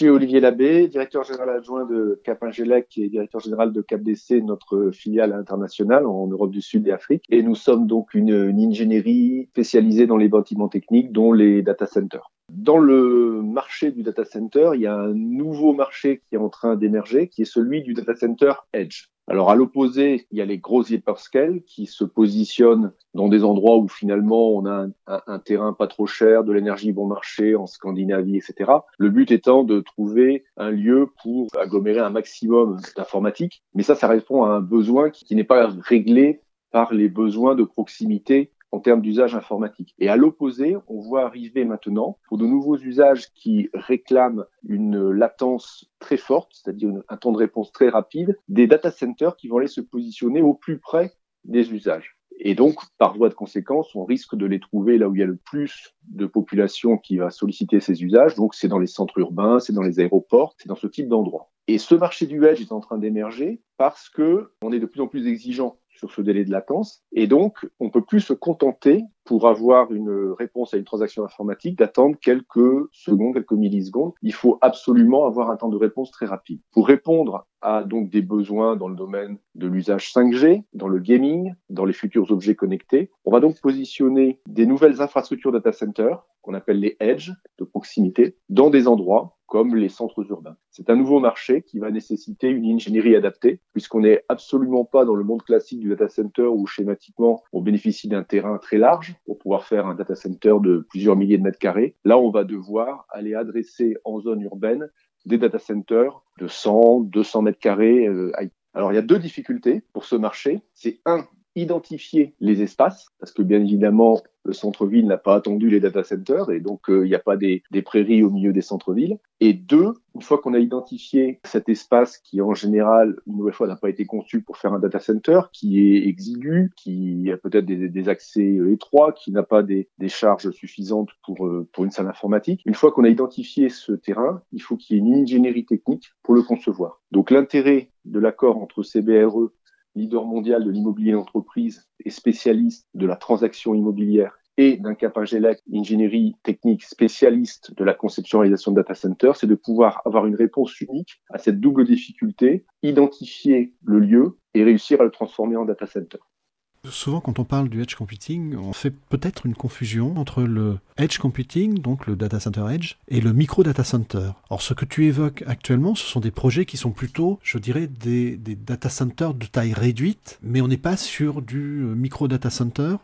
suis Olivier Labbé, directeur général adjoint de Cap Ingelec et directeur général de CapDC, notre filiale internationale en Europe du Sud et Afrique. Et nous sommes donc une ingénierie spécialisée dans les bâtiments techniques, dont les data centers. Dans le marché du data center, il y a un nouveau marché qui est en train d'émerger, qui est celui du data center edge. Alors à l'opposé, il y a les gros hyperscale qui se positionnent dans des endroits où finalement on a un, terrain pas trop cher, de l'énergie bon marché en Scandinavie, etc. Le but étant de trouver un lieu pour agglomérer un maximum d'informatique. Mais ça, ça répond à un besoin qui n'est pas réglé par les besoins de proximité en termes d'usage informatique. Et à l'opposé, on voit arriver maintenant, pour de nouveaux usages qui réclament une latence très forte, c'est-à-dire un temps de réponse très rapide, des data centers qui vont aller se positionner au plus près des usages. Et donc, par voie de conséquence, on risque de les trouver là où il y a le plus de population qui va solliciter ces usages. Donc, c'est dans les centres urbains, c'est dans les aéroports, c'est dans ce type d'endroits. Et ce marché du edge est en train d'émerger parce que on est de plus en plus exigeant sur ce délai de latence. Et donc, on peut plus se contenter, pour avoir une réponse à une transaction informatique, d'attendre quelques secondes, quelques millisecondes. Il faut absolument avoir un temps de réponse très rapide. Pour répondre à donc des besoins dans le domaine de l'usage 5G, dans le gaming, dans les futurs objets connectés, on va donc positionner des nouvelles infrastructures data center qu'on appelle les edge de proximité dans des endroits comme les centres urbains. C'est un nouveau marché qui va nécessiter une ingénierie adaptée, puisqu'on n'est absolument pas dans le monde classique du data center où schématiquement on bénéficie d'un terrain très large pour pouvoir faire un data center de plusieurs milliers de mètres carrés. Là, on va devoir aller adresser en zone urbaine des data centers de 100, 200 mètres carrés. Euh, Alors, il y a deux difficultés pour ce marché. C'est un, identifier les espaces, parce que bien évidemment, le centre-ville n'a pas attendu les data centers et donc euh, il n'y a pas des, des, prairies au milieu des centres-villes. Et deux, une fois qu'on a identifié cet espace qui en général, une nouvelle fois, n'a pas été conçu pour faire un data center, qui est exigu, qui a peut-être des, des, accès étroits, qui n'a pas des, des, charges suffisantes pour, euh, pour une salle informatique, une fois qu'on a identifié ce terrain, il faut qu'il y ait une ingénierie technique pour le concevoir. Donc l'intérêt de l'accord entre CBRE leader mondial de l'immobilier d'entreprise et spécialiste de la transaction immobilière et d'un Capingelec, ingénierie technique spécialiste de la conception-réalisation de data center, c'est de pouvoir avoir une réponse unique à cette double difficulté, identifier le lieu et réussir à le transformer en data center. Souvent, quand on parle du edge computing, on fait peut-être une confusion entre le edge computing, donc le data center edge, et le micro data center. Or, ce que tu évoques actuellement, ce sont des projets qui sont plutôt, je dirais, des, data centers de taille réduite, mais on n'est pas sur du micro data center.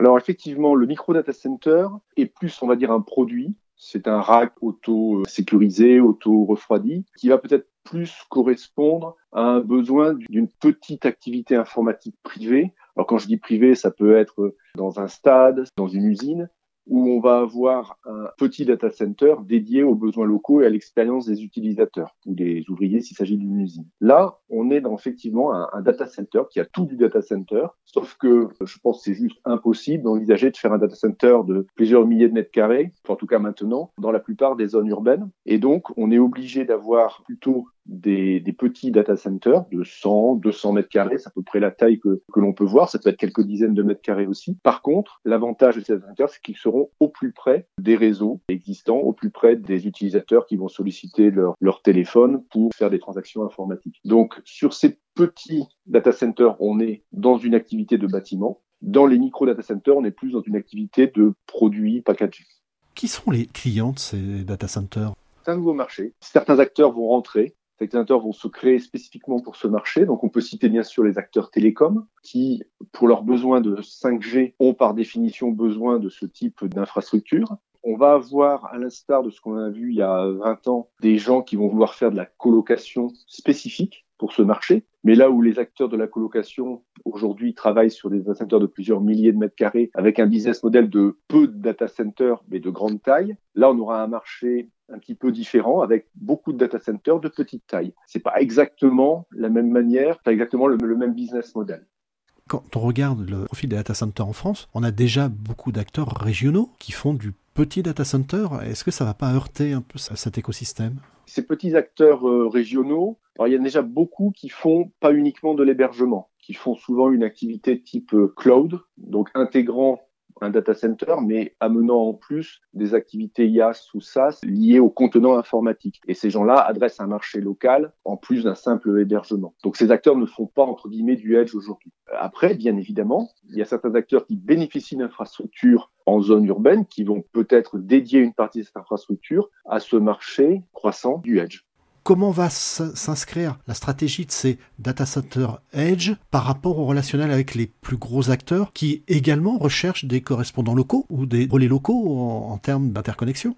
Alors, effectivement, le micro data center est plus, on va dire, un produit. C'est un rack auto-sécurisé, auto-refroidi, qui va peut-être plus correspondre à un besoin d'une petite activité informatique privée. Alors quand je dis privé, ça peut être dans un stade, dans une usine, où on va avoir un petit data center dédié aux besoins locaux et à l'expérience des utilisateurs ou des ouvriers s'il s'agit d'une usine. Là, on est dans effectivement un, un, data center qui a tout du data center, sauf que je pense que c'est juste impossible d'envisager de faire un data center de plusieurs milliers de mètres carrés, en tout cas maintenant, dans la plupart des zones urbaines. Et donc, on est obligé d'avoir plutôt des, des, petits data centers de 100, 200 mètres carrés, c'est à peu près la taille que, que l'on peut voir, ça peut être quelques dizaines de mètres carrés aussi. Par contre, l'avantage de ces data centers, c'est qu'ils seront au plus près des réseaux existants, au plus près des utilisateurs qui vont solliciter leur, leur téléphone pour faire des transactions informatiques. Donc, sur ces petits data centers, on est dans une activité de bâtiment. Dans les micro data centers, on est plus dans une activité de produits packagés. Qui sont les clients de ces data centers? C'est un nouveau marché. Certains acteurs vont rentrer ces acteurs vont se créer spécifiquement pour ce marché. Donc, on peut citer bien sûr les acteurs télécoms qui, pour leurs besoins de 5G, ont par définition besoin de ce type d'infrastructure. On va avoir, à l'instar de ce qu'on a vu il y a 20 ans, des gens qui vont vouloir faire de la colocation spécifique pour ce marché. Mais là où les acteurs de la colocation aujourd'hui travaillent sur des data centers de plusieurs milliers de mètres carrés avec un business model de peu de data centers mais de grande taille, là on aura un marché un petit peu différent avec beaucoup de data centers de petite taille. C'est pas exactement la même manière, pas exactement le, le même business model. Quand on regarde le profil des data centers en France, on a déjà beaucoup d'acteurs régionaux qui font du petit data center. Est-ce que ça va pas heurter un peu cet écosystème? Ces petits acteurs euh, régionaux, alors il y a déjà beaucoup qui font pas uniquement de l'hébergement, qui font souvent une activité type euh, cloud, donc intégrant un data center, mais amenant en plus des activités IaaS ou SaaS liées au contenant informatique. Et ces gens-là adressent un marché local en plus d'un simple hébergement. Donc ces acteurs ne font pas, entre guillemets, du edge aujourd'hui. Après, bien évidemment, il y a certains acteurs qui bénéficient d'infrastructures en zone urbaine qui vont peut-être dédier une partie de cette infrastructure à ce marché croissant du edge comment va s'inscrire la stratégie de ces data centers edge par rapport au relationnel avec les plus gros acteurs qui également recherchent des correspondants locaux ou des relais locaux en, termes d'interconnexion?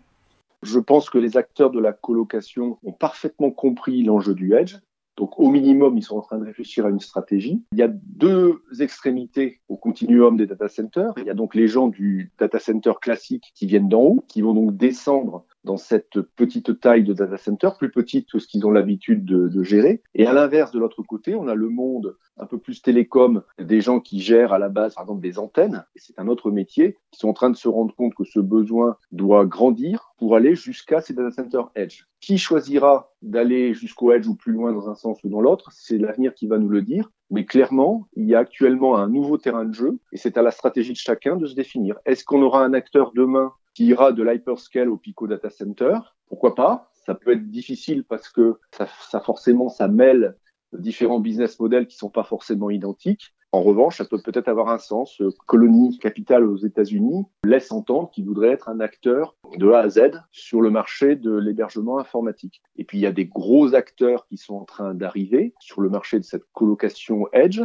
Je pense que les acteurs de la colocation ont parfaitement compris l'enjeu du edge. Donc au minimum, ils sont en train de réfléchir à une stratégie. Il y a deux extrémités au continuum des data centers. Il y a donc les gens du data center classique qui viennent d'en haut, qui vont donc descendre dans cette petite taille de data center, plus petite que ce qu'ils ont l'habitude de, de, gérer. Et à l'inverse, de l'autre côté, on a le monde un peu plus télécom, des gens qui gèrent à la base, par exemple, des antennes, et c'est un autre métier, qui sont en train de se rendre compte que ce besoin doit grandir pour aller jusqu'à ces data centers edge. Qui choisira d'aller jusqu'au edge ou plus loin dans un sens ou dans l'autre, c'est l'avenir qui va nous le dire. Mais clairement, il y a actuellement un nouveau terrain de jeu et c'est à la stratégie de chacun de se définir. Est-ce qu'on aura un acteur demain qui ira de l'hyperscale au Pico Data Center. Pourquoi pas? Ça peut être difficile parce que ça, ça forcément, ça mêle différents business models qui sont pas forcément identiques. En revanche, ça peut peut-être avoir un sens. Colonie Capital aux États-Unis laisse entendre qu'il voudrait être un acteur de A à Z sur le marché de l'hébergement informatique. Et puis il y a des gros acteurs qui sont en train d'arriver sur le marché de cette colocation Edge.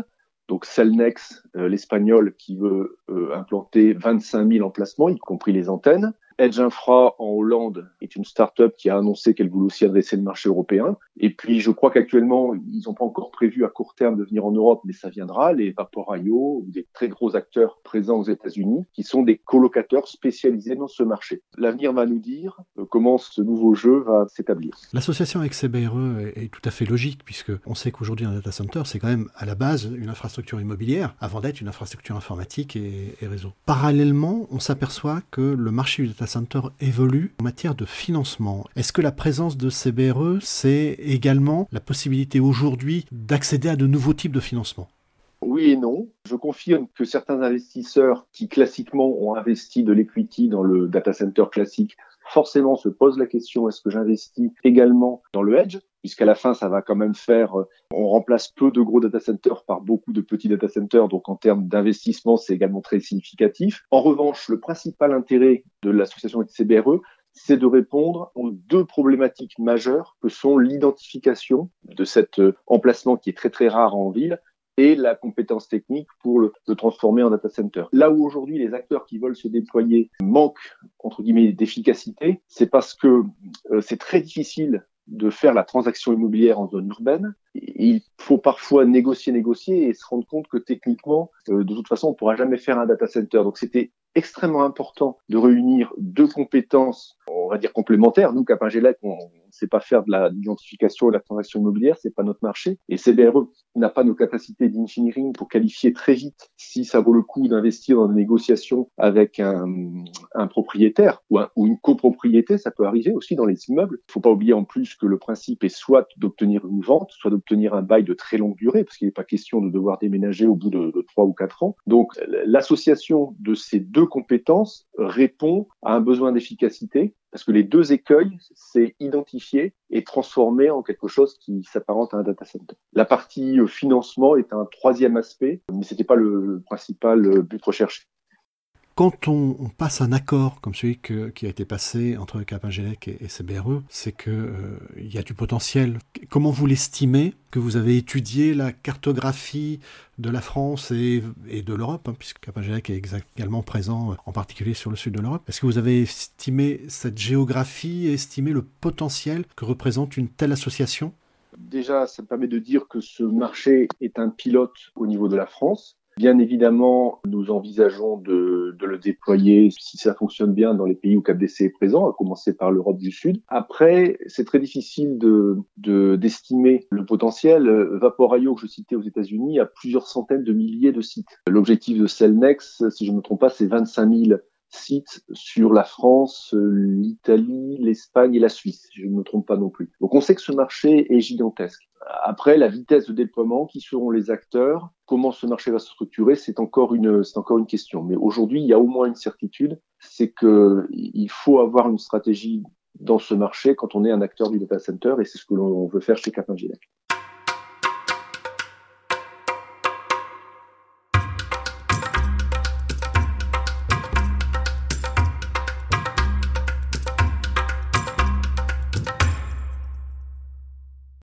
Donc Cellnex, euh, l'espagnol, qui veut euh, implanter 25 000 emplacements, y compris les antennes. Edge Infra en Hollande est une start-up qui a annoncé qu'elle voulait aussi adresser le marché européen. Et puis, je crois qu'actuellement, ils n'ont pas encore prévu à court terme de venir en Europe, mais ça viendra. Les Vaporaio, des très gros acteurs présents aux États-Unis, qui sont des colocateurs spécialisés dans ce marché. L'avenir va nous dire euh, comment ce nouveau jeu va s'établir. L'association avec CBRE est, tout à fait logique, puisque on sait qu'aujourd'hui, un data center, c'est quand même à la base une infrastructure immobilière, avant d'être une infrastructure informatique et, et réseau. Parallèlement, on s'aperçoit que le marché du data Center évolue en matière de financement. Est-ce que la présence de CBRE, c'est également la possibilité aujourd'hui d'accéder à de nouveaux types de financement? Oui et non. Je confirme que certains investisseurs qui classiquement ont investi de l'equity dans le data center classique forcément se posent la question est-ce que j'investis également dans le edge puisqu'à la fin, ça va quand même faire, euh, on remplace peu de gros data centers par beaucoup de petits data centers, donc en termes d'investissement, c'est également très significatif. En revanche, le principal intérêt de l'association CBRE, c'est de répondre aux deux problématiques majeures que sont l'identification de cet euh, emplacement qui est très très rare en ville et la compétence technique pour le, transformer en data center. Là où aujourd'hui les acteurs qui veulent se déployer manquent entre guillemets d'efficacité, c'est parce que euh, c'est très difficile de faire la transaction immobilière en zone urbaine. Il faut parfois négocier, négocier et se rendre compte que techniquement, euh, de toute façon, on pourra jamais faire un data center. Donc c'était extrêmement important de réunir deux compétences, on va dire complémentaires. Nous, Capingélec, on ne sait pas faire de l'identification et de la transaction immobilière, c'est pas notre marché. Et CBRE n'a pas nos capacités d'engineering pour qualifier très vite si ça vaut le coup d'investir dans des négociations avec un, un propriétaire ou, une copropriété. Ça peut arriver aussi dans les immeubles. Il faut pas oublier en plus que le principe est soit d'obtenir une vente, soit d'obtenir un bail de très longue durée, parce qu'il n'est pas question de devoir déménager au bout de trois ou quatre ans. Donc, l'association de ces deux compétences répond à un besoin d'efficacité parce que les deux écueils, c'est identifier et transformer en quelque chose qui s'apparente à un data center. La partie euh, financement est un troisième aspect, mais ce n'était pas le principal euh, but recherché. Quand on, passe un accord comme celui qui a été passé entre Capingelec et, et CBRE, c'est qu'il euh, y a du potentiel. Comment vous l'estimez que vous avez étudié la cartographie de la France et, de l'Europe, hein, puisque Capingelec est également présent euh, en particulier sur le sud de l'Europe? Est-ce que vous avez estimé cette géographie et estimé le potentiel que représente une telle association? Déjà, ça me permet de dire que ce marché est un pilote au niveau de la France. Bien évidemment, nous envisageons de, de, le déployer, si ça fonctionne bien, dans les pays où CapDC est présent, à commencer par l'Europe du Sud. Après, c'est très difficile de d'estimer le potentiel. Vaporaio, que je citais aux États-Unis, a plusieurs centaines de milliers de sites. L'objectif de Cellnex, si je ne me trompe pas, c'est 25 000 sites sur la France, l'Italie, l'Espagne et la Suisse, si je ne me trompe pas non plus. Donc on sait que ce marché est gigantesque. Après, la vitesse de déploiement, qui seront les acteurs, comment ce marché va se structurer, c'est encore une, c'est encore une question. Mais aujourd'hui, il y a au moins une certitude, c'est que il faut avoir une stratégie dans ce marché quand on est un acteur du data center et c'est ce que l'on veut faire chez Capgemini.